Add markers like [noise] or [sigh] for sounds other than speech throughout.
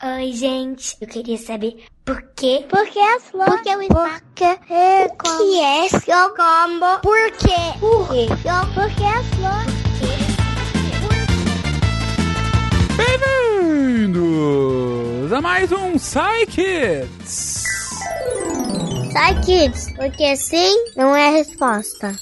Oi, gente. Eu queria saber por quê? Por que as flores? Por que o espaço? Por que é O que é seu combo? Por quê? Por quê? Por que as flores? Bem-vindos a mais um Psy Kids. Sai, kids, porque sim não é a resposta.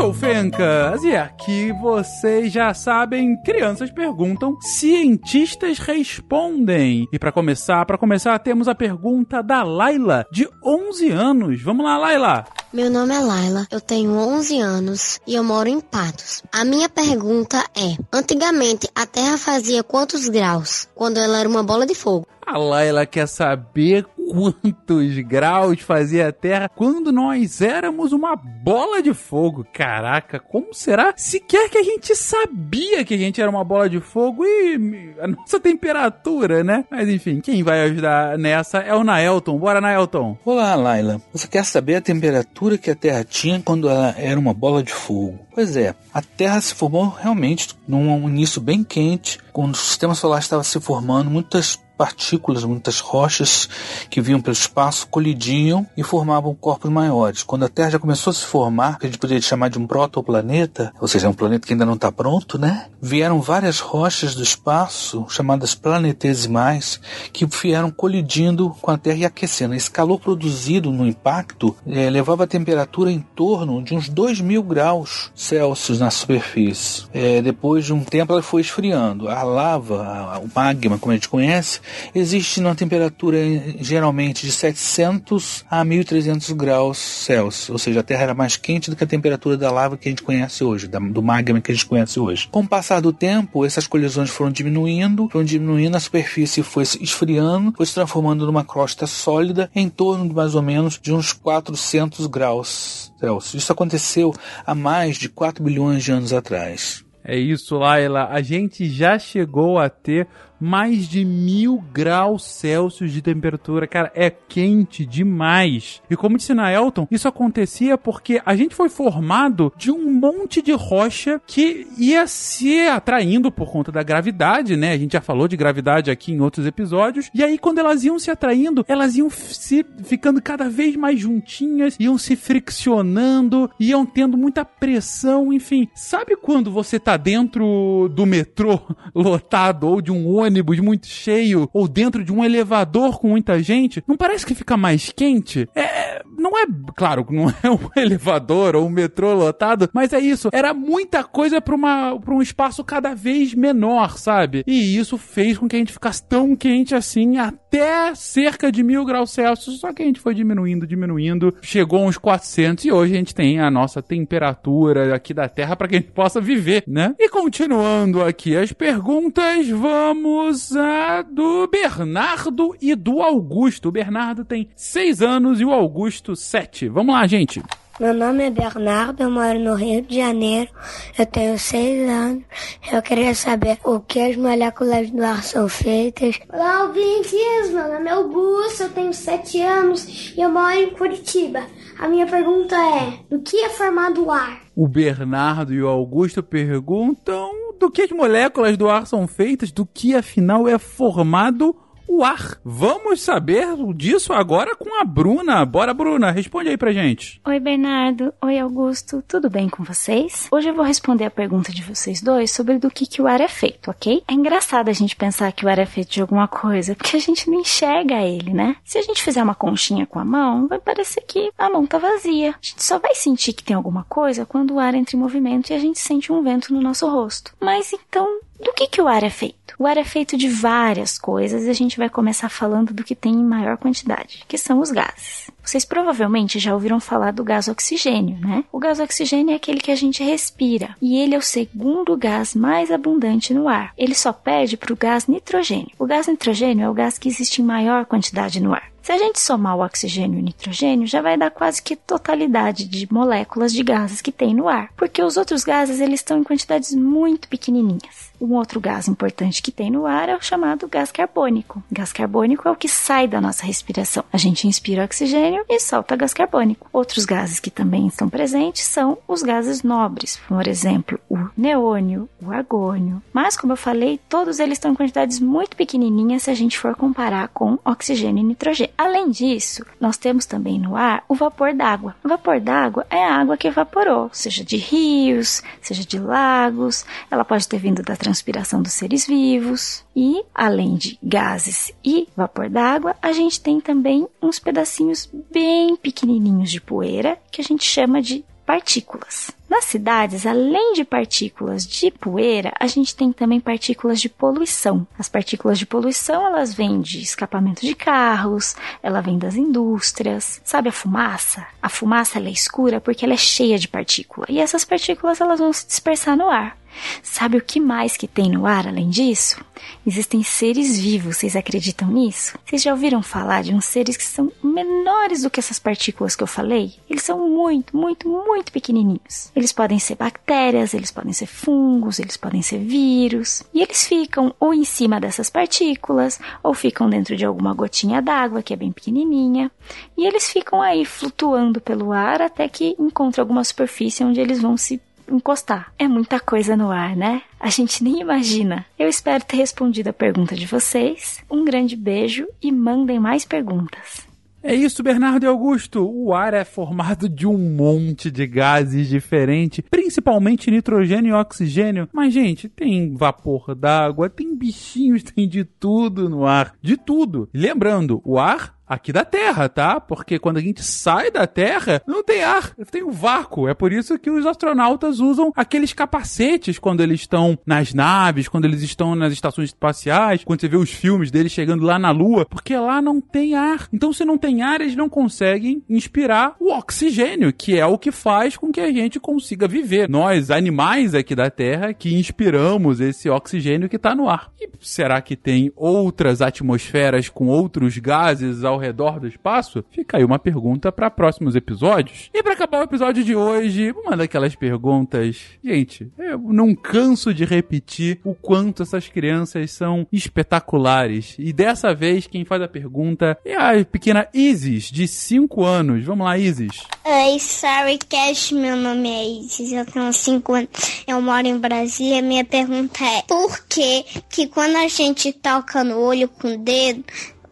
Sou o Fencas e aqui vocês já sabem, crianças perguntam, cientistas respondem. E para começar, para começar, temos a pergunta da Laila, de 11 anos. Vamos lá, Laila. Meu nome é Laila, eu tenho 11 anos e eu moro em Patos. A minha pergunta é: antigamente a Terra fazia quantos graus quando ela era uma bola de fogo? A Laila quer saber quantos graus fazia a Terra quando nós éramos uma bola de fogo. Caraca, como será? Sequer que a gente sabia que a gente era uma bola de fogo e a nossa temperatura, né? Mas enfim, quem vai ajudar nessa é o Naelton. Bora, Naelton. Olá, Laila. Você quer saber a temperatura que a Terra tinha quando ela era uma bola de fogo? Pois é, a Terra se formou realmente num início bem quente, quando o sistema solar estava se formando, muitas partículas, muitas rochas que vinham pelo espaço colidiam e formavam corpos maiores. Quando a Terra já começou a se formar, que a gente poderia chamar de um protoplaneta, ou seja, um planeta que ainda não está pronto, né? Vieram várias rochas do espaço, chamadas planetesimais, que vieram colidindo com a Terra e aquecendo. Esse calor produzido no impacto eh, levava a temperatura em torno de uns 2 mil graus Celsius na superfície. Eh, depois de um tempo ela foi esfriando. A lava, o magma, como a gente conhece, existe numa temperatura geralmente de 700 a 1300 graus Celsius, ou seja, a Terra era mais quente do que a temperatura da lava que a gente conhece hoje, do magma que a gente conhece hoje. Com o passar do tempo, essas colisões foram diminuindo, foram diminuindo, a superfície foi se esfriando, foi se transformando numa crosta sólida em torno de mais ou menos de uns 400 graus Celsius. Isso aconteceu há mais de 4 bilhões de anos atrás. É isso, Laila. A gente já chegou a ter mais de mil graus Celsius de temperatura. Cara, é quente demais. E como disse na Elton, isso acontecia porque a gente foi formado de um monte de rocha que ia se atraindo por conta da gravidade, né? A gente já falou de gravidade aqui em outros episódios. E aí, quando elas iam se atraindo, elas iam se ficando cada vez mais juntinhas, iam se friccionando, iam tendo muita pressão, enfim. Sabe quando você tá dentro do metrô [laughs] lotado ou de um ônibus muito cheio ou dentro de um elevador com muita gente? Não parece que fica mais quente? É, não é, claro, não é um [laughs] elevador ou um metrô lotado, mas é isso. Era muita coisa para uma para um espaço cada vez menor, sabe? E isso fez com que a gente ficasse tão quente assim até cerca de mil graus Celsius. Só que a gente foi diminuindo, diminuindo, chegou uns 400 e hoje a gente tem a nossa temperatura aqui da Terra para que a gente possa viver, né? E continuando aqui as perguntas, vamos a do Bernardo e do Augusto. O Bernardo tem 6 anos e o Augusto 7. Vamos lá, gente. Meu nome é Bernardo, eu moro no Rio de Janeiro, eu tenho seis anos. Eu queria saber o que as moléculas do ar são feitas. Olá, ouvintes! Meu nome é Augusto, eu tenho 7 anos e eu moro em Curitiba. A minha pergunta é: do que é formado o ar? O Bernardo e o Augusto perguntam do que as moléculas do ar são feitas, do que afinal é formado o ar. Vamos saber disso agora com a Bruna. Bora, Bruna, responde aí pra gente. Oi, Bernardo. Oi, Augusto. Tudo bem com vocês? Hoje eu vou responder a pergunta de vocês dois sobre do que, que o ar é feito, ok? É engraçado a gente pensar que o ar é feito de alguma coisa, porque a gente não enxerga ele, né? Se a gente fizer uma conchinha com a mão, vai parecer que a mão tá vazia. A gente só vai sentir que tem alguma coisa quando o ar entra em movimento e a gente sente um vento no nosso rosto. Mas então, do que, que o ar é feito? O ar é feito de várias coisas e a gente vai começar falando do que tem em maior quantidade, que são os gases. Vocês provavelmente já ouviram falar do gás oxigênio, né? O gás oxigênio é aquele que a gente respira e ele é o segundo gás mais abundante no ar. Ele só perde para o gás nitrogênio. O gás nitrogênio é o gás que existe em maior quantidade no ar. Se a gente somar o oxigênio e o nitrogênio, já vai dar quase que totalidade de moléculas de gases que tem no ar, porque os outros gases eles estão em quantidades muito pequenininhas. Um outro gás importante que tem no ar é o chamado gás carbônico. Gás carbônico é o que sai da nossa respiração. A gente inspira oxigênio e solta gás carbônico. Outros gases que também estão presentes são os gases nobres, por exemplo, o neônio, o argônio. Mas, como eu falei, todos eles estão em quantidades muito pequenininhas se a gente for comparar com oxigênio e nitrogênio. Além disso, nós temos também no ar o vapor d'água. O vapor d'água é a água que evaporou, seja de rios, seja de lagos, ela pode ter vindo da transpiração dos seres vivos. E, além de gases e vapor d'água, a gente tem também uns pedacinhos bem pequenininhos de poeira que a gente chama de partículas. Nas cidades, além de partículas de poeira, a gente tem também partículas de poluição. As partículas de poluição, elas vêm de escapamento de carros, ela vem das indústrias. Sabe a fumaça? A fumaça é escura porque ela é cheia de partícula. E essas partículas elas vão se dispersar no ar. Sabe o que mais que tem no ar além disso? Existem seres vivos, vocês acreditam nisso? Vocês já ouviram falar de uns seres que são menores do que essas partículas que eu falei? Eles são muito, muito, muito pequenininhos. Eles podem ser bactérias, eles podem ser fungos, eles podem ser vírus. E eles ficam ou em cima dessas partículas, ou ficam dentro de alguma gotinha d'água que é bem pequenininha. E eles ficam aí flutuando pelo ar até que encontrem alguma superfície onde eles vão se encostar. É muita coisa no ar, né? A gente nem imagina. Eu espero ter respondido a pergunta de vocês. Um grande beijo e mandem mais perguntas. É isso, Bernardo e Augusto. O ar é formado de um monte de gases diferentes, principalmente nitrogênio e oxigênio. Mas, gente, tem vapor d'água, tem bichinhos, [laughs] tem de tudo no ar. De tudo. Lembrando, o ar aqui da Terra, tá? Porque quando a gente sai da Terra, não tem ar, tem um vácuo. É por isso que os astronautas usam aqueles capacetes quando eles estão nas naves, quando eles estão nas estações espaciais, quando você vê os filmes deles chegando lá na Lua, porque lá não tem ar. Então, se não tem ar, eles não conseguem inspirar o oxigênio, que é o que faz com que a gente consiga viver. Nós, animais aqui da Terra, que inspiramos esse oxigênio que está no ar. E será que tem outras atmosferas com outros gases ao redor do espaço? Fica aí uma pergunta para próximos episódios. E para acabar o episódio de hoje, uma daquelas perguntas. Gente, eu não canso de repetir o quanto essas crianças são espetaculares. E dessa vez, quem faz a pergunta é a pequena Isis, de 5 anos. Vamos lá, Isis. Oi, Sorry Cash, meu nome é Isis, eu tenho 5 anos, eu moro em Brasília. Minha pergunta é: por que que quando a gente toca no olho com o dedo,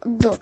do,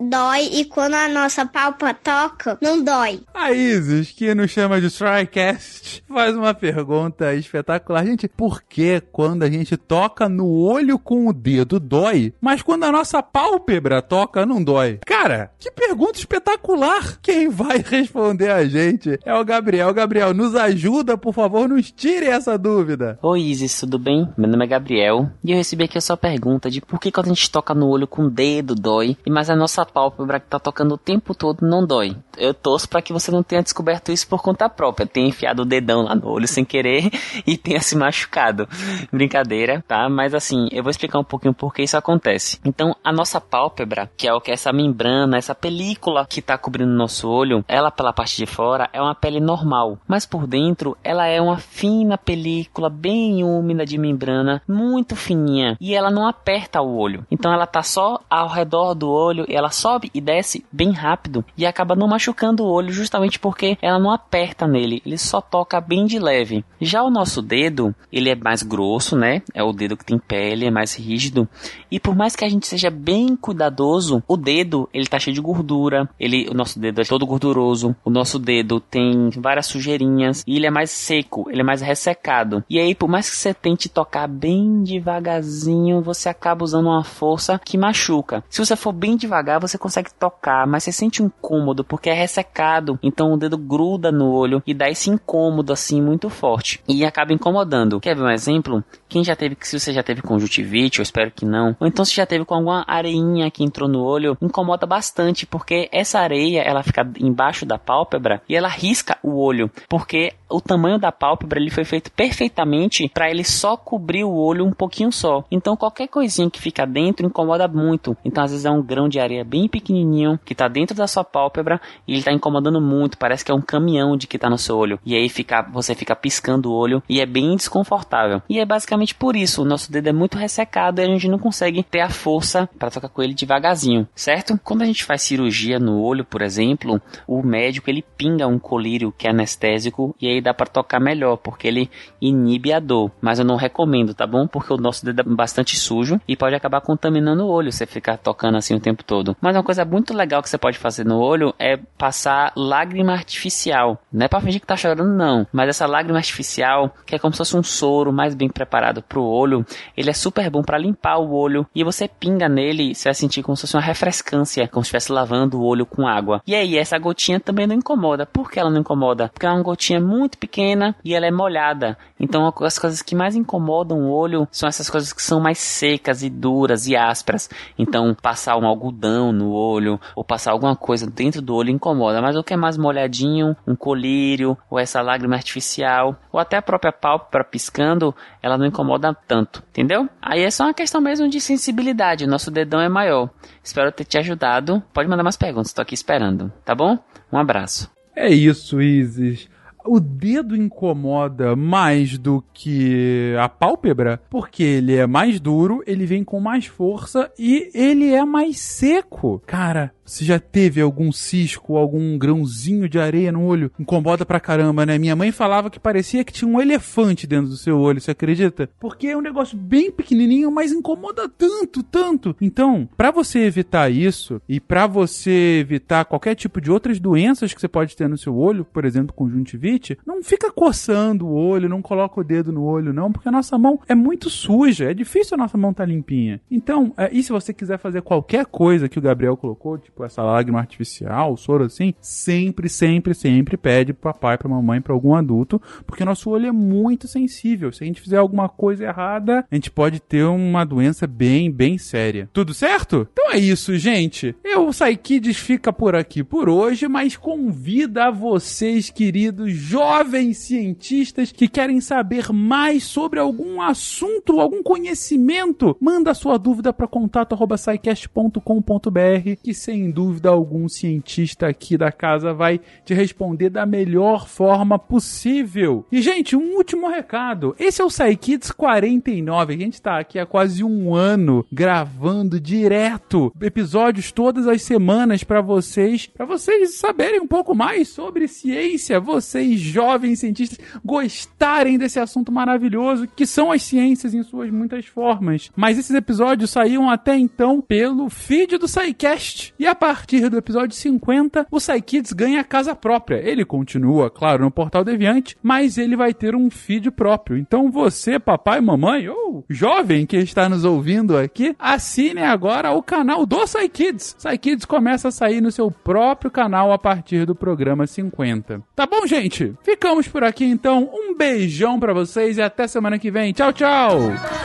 dói e quando a nossa palpa toca, não dói. A Isis, que nos chama de Trycast, faz uma pergunta espetacular. Gente, por que quando a gente toca no olho com o dedo dói, mas quando a nossa pálpebra toca não dói? Cara, que pergunta espetacular! Quem vai [laughs] responder a gente é o Gabriel. Gabriel, nos ajuda, por favor, nos tire essa dúvida. Oi, Isis, tudo bem? Meu nome é Gabriel e eu recebi aqui a sua pergunta de por que quando a gente toca no olho com o dedo dói, mas a nossa pálpebra que tá tocando o tempo todo não dói. Eu torço para que você não tenha descoberto isso por conta própria, tenha enfiado o dedão lá no olho sem querer [laughs] e tenha se machucado. Brincadeira, tá? Mas assim, eu vou explicar um pouquinho por que isso acontece. Então, a nossa pálpebra, que é o que é essa membrana, essa película que tá cobrindo o nosso olho, ela pela parte de fora é uma pele normal, mas por dentro ela é uma fina película bem úmida de membrana, muito fininha, e ela não aperta o olho. Então ela tá só ao redor do olho e ela sobe e desce bem rápido e acaba não machucando o olho justamente porque ela não aperta nele, ele só toca bem de leve. Já o nosso dedo, ele é mais grosso, né? É o dedo que tem pele, é mais rígido. E por mais que a gente seja bem cuidadoso, o dedo, ele tá cheio de gordura, ele, o nosso dedo é todo gorduroso, o nosso dedo tem várias sujeirinhas e ele é mais seco, ele é mais ressecado. E aí, por mais que você tente tocar bem devagarzinho, você acaba usando uma força que machuca. Se você for bem devagar, você consegue tocar, mas você sente um incômodo porque é ressecado, então o dedo gruda no olho e dá esse incômodo assim muito forte e acaba incomodando. Quer ver um exemplo? Quem já teve, se você já teve conjuntivite, eu espero que não, ou então se já teve com alguma areinha que entrou no olho, incomoda bastante porque essa areia ela fica embaixo da pálpebra e ela risca o olho, porque o tamanho da pálpebra ele foi feito perfeitamente para ele só cobrir o olho um pouquinho só. Então qualquer coisinha que fica dentro incomoda muito. Então às vezes é um grão de areia bem bem pequenininho que tá dentro da sua pálpebra e ele tá incomodando muito, parece que é um caminhão de que tá no seu olho. E aí fica, você fica piscando o olho e é bem desconfortável. E é basicamente por isso, o nosso dedo é muito ressecado e a gente não consegue ter a força para tocar com ele devagarzinho, certo? Quando a gente faz cirurgia no olho, por exemplo, o médico ele pinga um colírio que é anestésico e aí dá para tocar melhor, porque ele inibe a dor. Mas eu não recomendo, tá bom? Porque o nosso dedo é bastante sujo e pode acabar contaminando o olho se ficar tocando assim o tempo todo. Mas uma coisa muito legal que você pode fazer no olho é passar lágrima artificial. Não é para fingir que tá chorando não, mas essa lágrima artificial, que é como se fosse um soro mais bem preparado pro olho, ele é super bom para limpar o olho e você pinga nele, você vai sentir como se fosse uma refrescância, como se estivesse lavando o olho com água. E aí essa gotinha também não incomoda. Por que ela não incomoda? Porque é uma gotinha muito pequena e ela é molhada. Então as coisas que mais incomodam o olho são essas coisas que são mais secas e duras e ásperas. Então passar um algodão no olho ou passar alguma coisa dentro do olho incomoda. Mas o que é mais molhadinho, um colírio ou essa lágrima artificial ou até a própria pálpebra piscando, ela não incomoda tanto, entendeu? Aí é só uma questão mesmo de sensibilidade. Nosso dedão é maior. Espero ter te ajudado. Pode mandar mais perguntas, estou aqui esperando, tá bom? Um abraço. É isso, Isis o dedo incomoda mais do que a pálpebra, porque ele é mais duro, ele vem com mais força e ele é mais seco. Cara, você já teve algum cisco, algum grãozinho de areia no olho? Incomoda pra caramba, né? Minha mãe falava que parecia que tinha um elefante dentro do seu olho, você acredita? Porque é um negócio bem pequenininho, mas incomoda tanto, tanto. Então, para você evitar isso e para você evitar qualquer tipo de outras doenças que você pode ter no seu olho, por exemplo, conjuntivite, não fica coçando o olho, não coloca o dedo no olho, não, porque a nossa mão é muito suja, é difícil a nossa mão estar tá limpinha. Então, é, e se você quiser fazer qualquer coisa que o Gabriel colocou, tipo tipo essa lágrima artificial, soro assim, sempre, sempre, sempre pede pro papai, pra mamãe, pra algum adulto, porque nosso olho é muito sensível. Se a gente fizer alguma coisa errada, a gente pode ter uma doença bem, bem séria. Tudo certo? Então é isso, gente. Eu, Kids fica por aqui por hoje, mas convida a vocês, queridos jovens cientistas que querem saber mais sobre algum assunto, algum conhecimento, manda sua dúvida para contato@saicast.com.br que sem sem dúvida algum, cientista aqui da casa vai te responder da melhor forma possível. E, gente, um último recado. Esse é o Kids 49. A gente tá aqui há quase um ano gravando direto episódios todas as semanas para vocês, para vocês saberem um pouco mais sobre ciência, vocês jovens cientistas gostarem desse assunto maravilhoso que são as ciências em suas muitas formas. Mas esses episódios saíam até então pelo feed do SciCast. E a partir do episódio 50, o Kids ganha casa própria. Ele continua, claro, no Portal Deviante, mas ele vai ter um feed próprio. Então você, papai, mamãe ou jovem que está nos ouvindo aqui, assine agora o canal do SciKids. Kids começa a sair no seu próprio canal a partir do programa 50. Tá bom, gente? Ficamos por aqui então. Um beijão para vocês e até semana que vem. Tchau, tchau!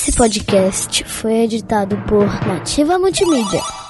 Esse podcast foi editado por Nativa Multimídia.